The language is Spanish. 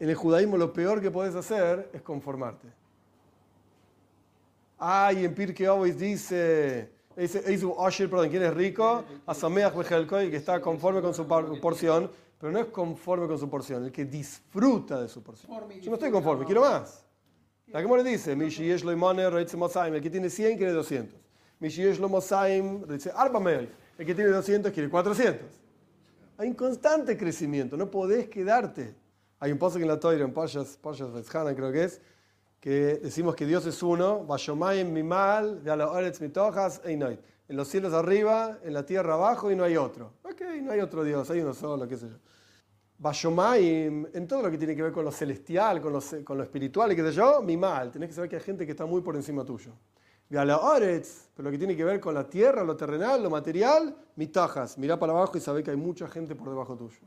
En el judaísmo lo peor que puedes hacer es conformarte. Ay, en Pirkei Avos dice, perdón, ¿quién es rico? Asameach Bejelkoi, que está conforme con su porción, pero no es conforme con su porción, el que disfruta de su porción. Yo no estoy conforme, quiero más. La que le dice, el que tiene 100 quiere 200. dice el que tiene 200 quiere 400. Hay un constante crecimiento, no podés quedarte. Hay un paso en la Toira, en Pashas, Pashas creo que es, que decimos que Dios es uno, en mi mal, en los cielos arriba, en la tierra abajo y no hay otro. Ok, no hay otro Dios, hay uno solo, qué sé yo. Bashomayim, en todo lo que tiene que ver con lo celestial, con lo, con lo espiritual y qué sé yo, mi mal. Tenés que saber que hay gente que está muy por encima tuyo. Oretz, pero lo que tiene que ver con la tierra, lo terrenal, lo material, mi tajas. Mirá para abajo y sabés que hay mucha gente por debajo tuyo.